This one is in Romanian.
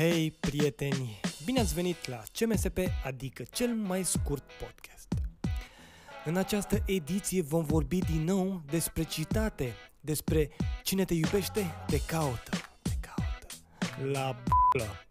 Hei, prieteni! Bine ați venit la CMSP, adică cel mai scurt podcast. În această ediție vom vorbi din nou despre citate, despre cine te iubește, te caută, te caută. La b***lă.